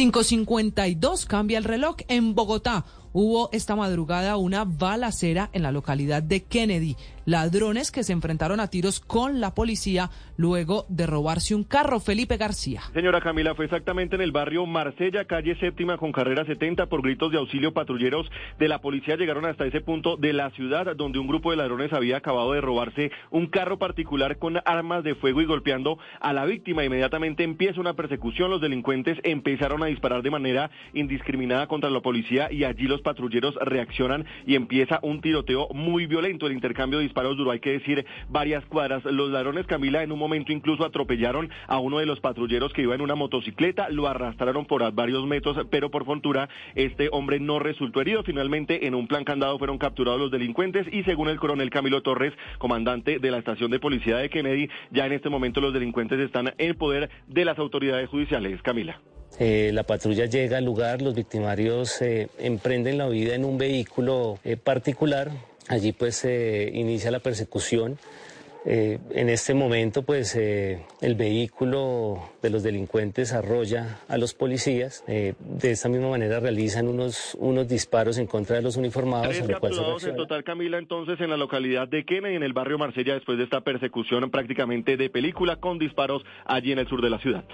552 cambia el reloj en Bogotá. Hubo esta madrugada una balacera en la localidad de Kennedy. Ladrones que se enfrentaron a tiros con la policía luego de robarse un carro. Felipe García. Señora Camila, fue exactamente en el barrio Marsella, calle séptima con carrera 70 por gritos de auxilio patrulleros de la policía llegaron hasta ese punto de la ciudad donde un grupo de ladrones había acabado de robarse un carro particular con armas de fuego y golpeando a la víctima. Inmediatamente empieza una persecución. Los delincuentes empezaron a disparar de manera indiscriminada contra la policía y allí los patrulleros reaccionan y empieza un tiroteo muy violento. El intercambio de disparos duró, hay que decir, varias cuadras. Los ladrones, Camila, en un momento incluso atropellaron a uno de los patrulleros que iba en una motocicleta, lo arrastraron por varios metros, pero por fortuna este hombre no resultó herido. Finalmente, en un plan candado fueron capturados los delincuentes y según el coronel Camilo Torres, comandante de la estación de policía de Kennedy, ya en este momento los delincuentes están en poder de las autoridades judiciales. Camila. Eh, la patrulla llega al lugar, los victimarios eh, emprenden la vida en un vehículo eh, particular, allí pues se inicia la persecución. en este momento pues el vehículo de los delincuentes arrolla a los policías, de esta misma manera realizan unos, unos disparos en contra de los uniformados. Tres capturados en total, Camila, entonces en la localidad de Kennedy, en el barrio Marsella, después de esta persecución prácticamente de película con disparos allí en el sur de la ciudad.